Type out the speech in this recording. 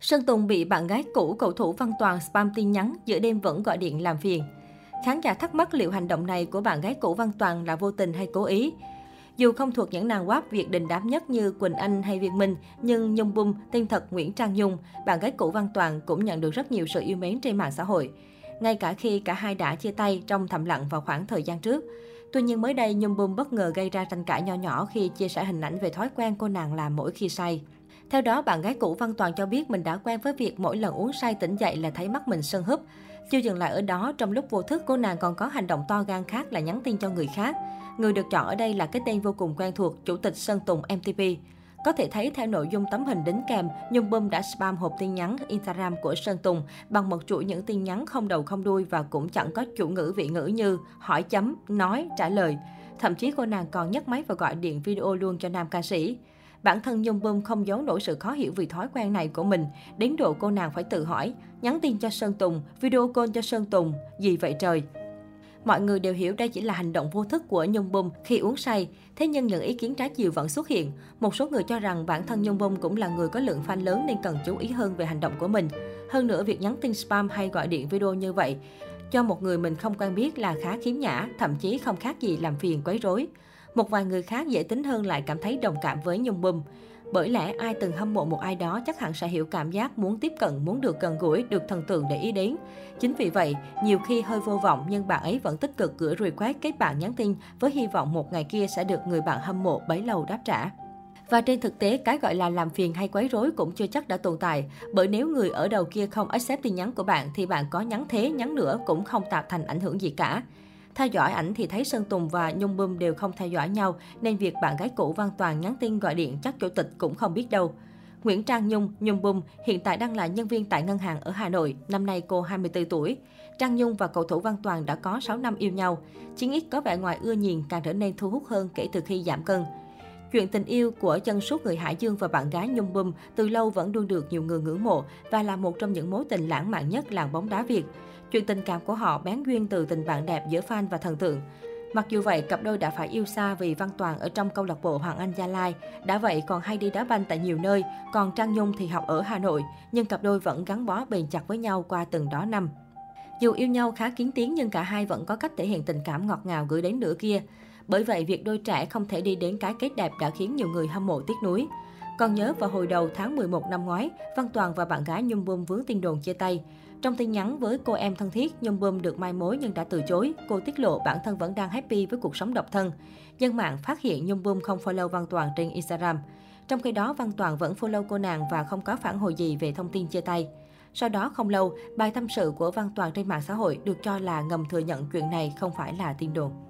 Sơn Tùng bị bạn gái cũ cầu thủ Văn Toàn spam tin nhắn, giữa đêm vẫn gọi điện làm phiền. Khán giả thắc mắc liệu hành động này của bạn gái cũ Văn Toàn là vô tình hay cố ý. Dù không thuộc những nàng quáp Việt đình đám nhất như Quỳnh Anh hay Việt Minh, nhưng Nhung Bum, tên thật Nguyễn Trang Nhung, bạn gái cũ Văn Toàn cũng nhận được rất nhiều sự yêu mến trên mạng xã hội. Ngay cả khi cả hai đã chia tay trong thầm lặng vào khoảng thời gian trước. Tuy nhiên mới đây, Nhung Bum bất ngờ gây ra tranh cãi nho nhỏ khi chia sẻ hình ảnh về thói quen cô nàng làm mỗi khi say. Theo đó, bạn gái cũ Văn Toàn cho biết mình đã quen với việc mỗi lần uống say tỉnh dậy là thấy mắt mình sưng húp. Chưa dừng lại ở đó, trong lúc vô thức, cô nàng còn có hành động to gan khác là nhắn tin cho người khác. Người được chọn ở đây là cái tên vô cùng quen thuộc, Chủ tịch Sơn Tùng MTP. Có thể thấy theo nội dung tấm hình đính kèm, Nhung Bum đã spam hộp tin nhắn Instagram của Sơn Tùng bằng một chuỗi những tin nhắn không đầu không đuôi và cũng chẳng có chủ ngữ vị ngữ như hỏi chấm, nói, trả lời. Thậm chí cô nàng còn nhấc máy và gọi điện video luôn cho nam ca sĩ. Bản thân Nhung Bum không giấu nổi sự khó hiểu vì thói quen này của mình, đến độ cô nàng phải tự hỏi, nhắn tin cho Sơn Tùng, video call cho Sơn Tùng, gì vậy trời? Mọi người đều hiểu đây chỉ là hành động vô thức của Nhung Bum khi uống say. Thế nhưng những ý kiến trái chiều vẫn xuất hiện. Một số người cho rằng bản thân Nhung Bum cũng là người có lượng fan lớn nên cần chú ý hơn về hành động của mình. Hơn nữa, việc nhắn tin spam hay gọi điện video như vậy cho một người mình không quen biết là khá khiếm nhã, thậm chí không khác gì làm phiền quấy rối. Một vài người khác dễ tính hơn lại cảm thấy đồng cảm với Nhung bùm Bởi lẽ ai từng hâm mộ một ai đó chắc hẳn sẽ hiểu cảm giác muốn tiếp cận, muốn được gần gũi, được thần tượng để ý đến. Chính vì vậy, nhiều khi hơi vô vọng nhưng bạn ấy vẫn tích cực gửi request kết bạn nhắn tin với hy vọng một ngày kia sẽ được người bạn hâm mộ bấy lâu đáp trả. Và trên thực tế, cái gọi là làm phiền hay quấy rối cũng chưa chắc đã tồn tại. Bởi nếu người ở đầu kia không accept tin nhắn của bạn thì bạn có nhắn thế, nhắn nữa cũng không tạo thành ảnh hưởng gì cả. Theo dõi ảnh thì thấy Sơn Tùng và Nhung Bum đều không theo dõi nhau, nên việc bạn gái cũ Văn Toàn nhắn tin gọi điện chắc chủ tịch cũng không biết đâu. Nguyễn Trang Nhung, Nhung Bum hiện tại đang là nhân viên tại ngân hàng ở Hà Nội, năm nay cô 24 tuổi. Trang Nhung và cầu thủ Văn Toàn đã có 6 năm yêu nhau. Chiến ít có vẻ ngoài ưa nhìn càng trở nên thu hút hơn kể từ khi giảm cân. Chuyện tình yêu của chân suốt người Hải Dương và bạn gái Nhung Bum từ lâu vẫn luôn được nhiều người ngưỡng mộ và là một trong những mối tình lãng mạn nhất làng bóng đá Việt. Chuyện tình cảm của họ bén duyên từ tình bạn đẹp giữa fan và thần tượng. Mặc dù vậy, cặp đôi đã phải yêu xa vì Văn Toàn ở trong câu lạc bộ Hoàng Anh Gia Lai. Đã vậy còn hay đi đá banh tại nhiều nơi, còn Trang Nhung thì học ở Hà Nội. Nhưng cặp đôi vẫn gắn bó bền chặt với nhau qua từng đó năm. Dù yêu nhau khá kiến tiếng nhưng cả hai vẫn có cách thể hiện tình cảm ngọt ngào gửi đến nửa kia. Bởi vậy, việc đôi trẻ không thể đi đến cái kết đẹp đã khiến nhiều người hâm mộ tiếc nuối. Còn nhớ vào hồi đầu tháng 11 năm ngoái, Văn Toàn và bạn gái Nhung Bum vướng tin đồn chia tay. Trong tin nhắn với cô em thân thiết, Nhung Bum được mai mối nhưng đã từ chối. Cô tiết lộ bản thân vẫn đang happy với cuộc sống độc thân. Dân mạng phát hiện Nhung Bum không follow Văn Toàn trên Instagram. Trong khi đó, Văn Toàn vẫn follow cô nàng và không có phản hồi gì về thông tin chia tay. Sau đó không lâu, bài tâm sự của Văn Toàn trên mạng xã hội được cho là ngầm thừa nhận chuyện này không phải là tin đồn.